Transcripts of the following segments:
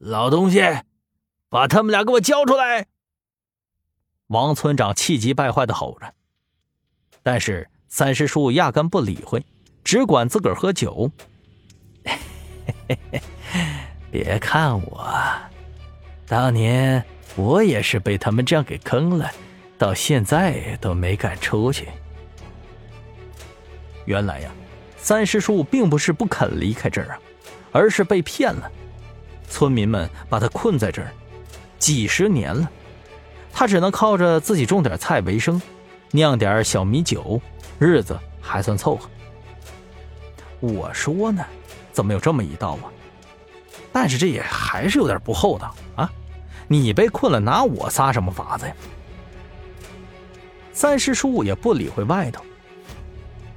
老东西，把他们俩给我交出来！王村长气急败坏的吼着。但是三师叔压根不理会，只管自个儿喝酒。别看我，当年我也是被他们这样给坑了，到现在都没敢出去。原来呀，三师叔并不是不肯离开这儿啊，而是被骗了。村民们把他困在这儿几十年了，他只能靠着自己种点菜为生，酿点小米酒，日子还算凑合。我说呢，怎么有这么一道啊？但是这也还是有点不厚道啊！你被困了，拿我撒什么法子呀？三师叔也不理会外头，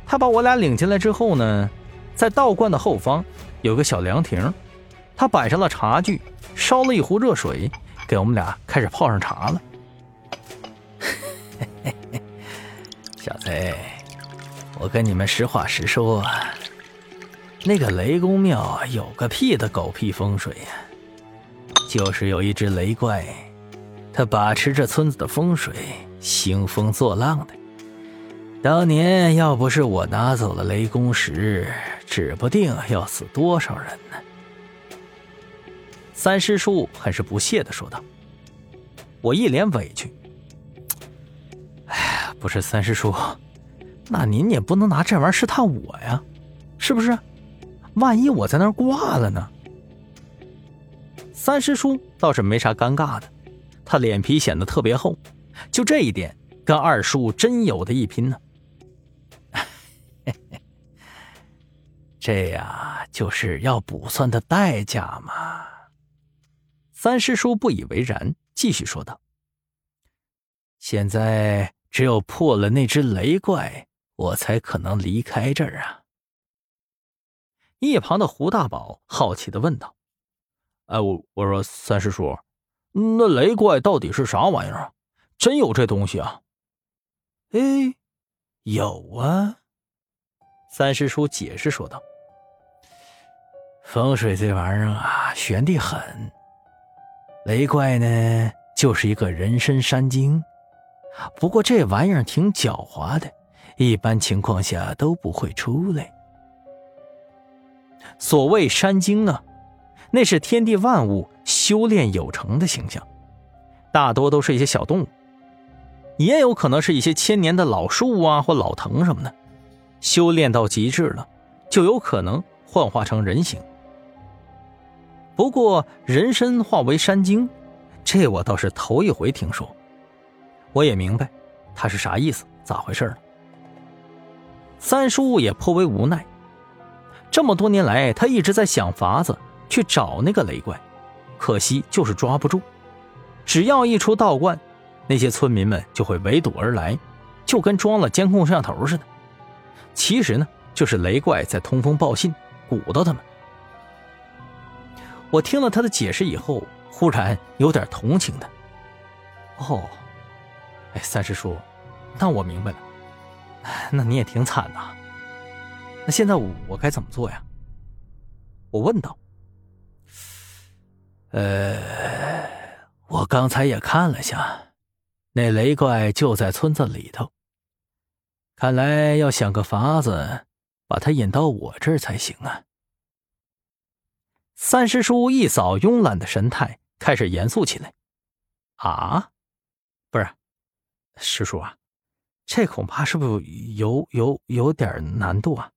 他把我俩领进来之后呢，在道观的后方有个小凉亭。他摆上了茶具，烧了一壶热水，给我们俩开始泡上茶了。小子，我跟你们实话实说，那个雷公庙有个屁的狗屁风水呀！就是有一只雷怪，他把持着村子的风水，兴风作浪的。当年要不是我拿走了雷公石，指不定要死多少人呢。三师叔很是不屑的说道：“我一脸委屈。哎呀，不是三师叔，那您也不能拿这玩意儿试探我呀，是不是？万一我在那儿挂了呢？”三师叔倒是没啥尴尬的，他脸皮显得特别厚，就这一点跟二叔真有的一拼呢。这呀，就是要卜算的代价嘛。三师叔不以为然，继续说道：“现在只有破了那只雷怪，我才可能离开这儿啊。”一旁的胡大宝好奇的问道：“哎，我我说三师叔，那雷怪到底是啥玩意儿？真有这东西啊？”“哎，有啊。”三师叔解释说道：“风水这玩意儿啊，玄的很。”雷怪呢，就是一个人参山精，不过这玩意儿挺狡猾的，一般情况下都不会出来。所谓山精啊，那是天地万物修炼有成的形象，大多都是一些小动物，也有可能是一些千年的老树啊或老藤什么的，修炼到极致了，就有可能幻化成人形。不过人参化为山精，这我倒是头一回听说。我也明白他是啥意思，咋回事了。三叔也颇为无奈，这么多年来，他一直在想法子去找那个雷怪，可惜就是抓不住。只要一出道观，那些村民们就会围堵而来，就跟装了监控摄像头似的。其实呢，就是雷怪在通风报信，鼓捣他们。我听了他的解释以后，忽然有点同情他。哦，哎，三师叔，那我明白了。那你也挺惨的。那现在我该怎么做呀？我问道。呃，我刚才也看了下，那雷怪就在村子里头。看来要想个法子把他引到我这儿才行啊。三师叔一扫慵懒的神态，开始严肃起来。啊，不是，师叔啊，这恐怕是不是有有有点难度啊？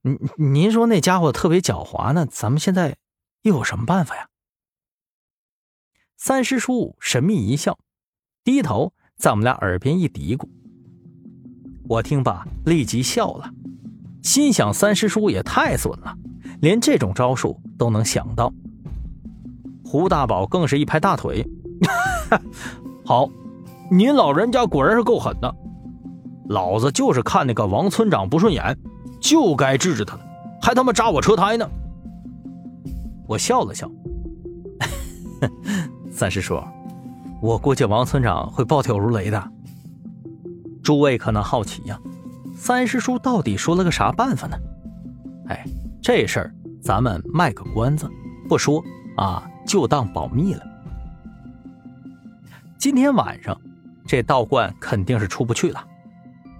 您您说那家伙特别狡猾呢，咱们现在又有什么办法呀？三师叔神秘一笑，低头在我们俩耳边一嘀咕。我听罢立即笑了，心想三师叔也太损了。连这种招数都能想到，胡大宝更是一拍大腿：“好，您老人家果然是够狠的，老子就是看那个王村长不顺眼，就该治治他，还他妈扎我车胎呢。”我笑了笑：“三师叔，我估计王村长会暴跳如雷的。诸位可能好奇呀，三师叔到底说了个啥办法呢？哎。”这事儿咱们卖个关子，不说啊，就当保密了。今天晚上，这道观肯定是出不去了，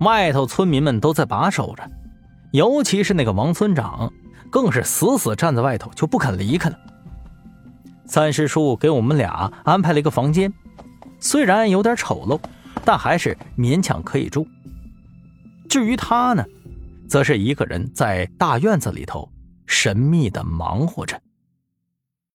外头村民们都在把守着，尤其是那个王村长，更是死死站在外头，就不肯离开了。三师叔给我们俩安排了一个房间，虽然有点丑陋，但还是勉强可以住。至于他呢，则是一个人在大院子里头神秘的忙活着。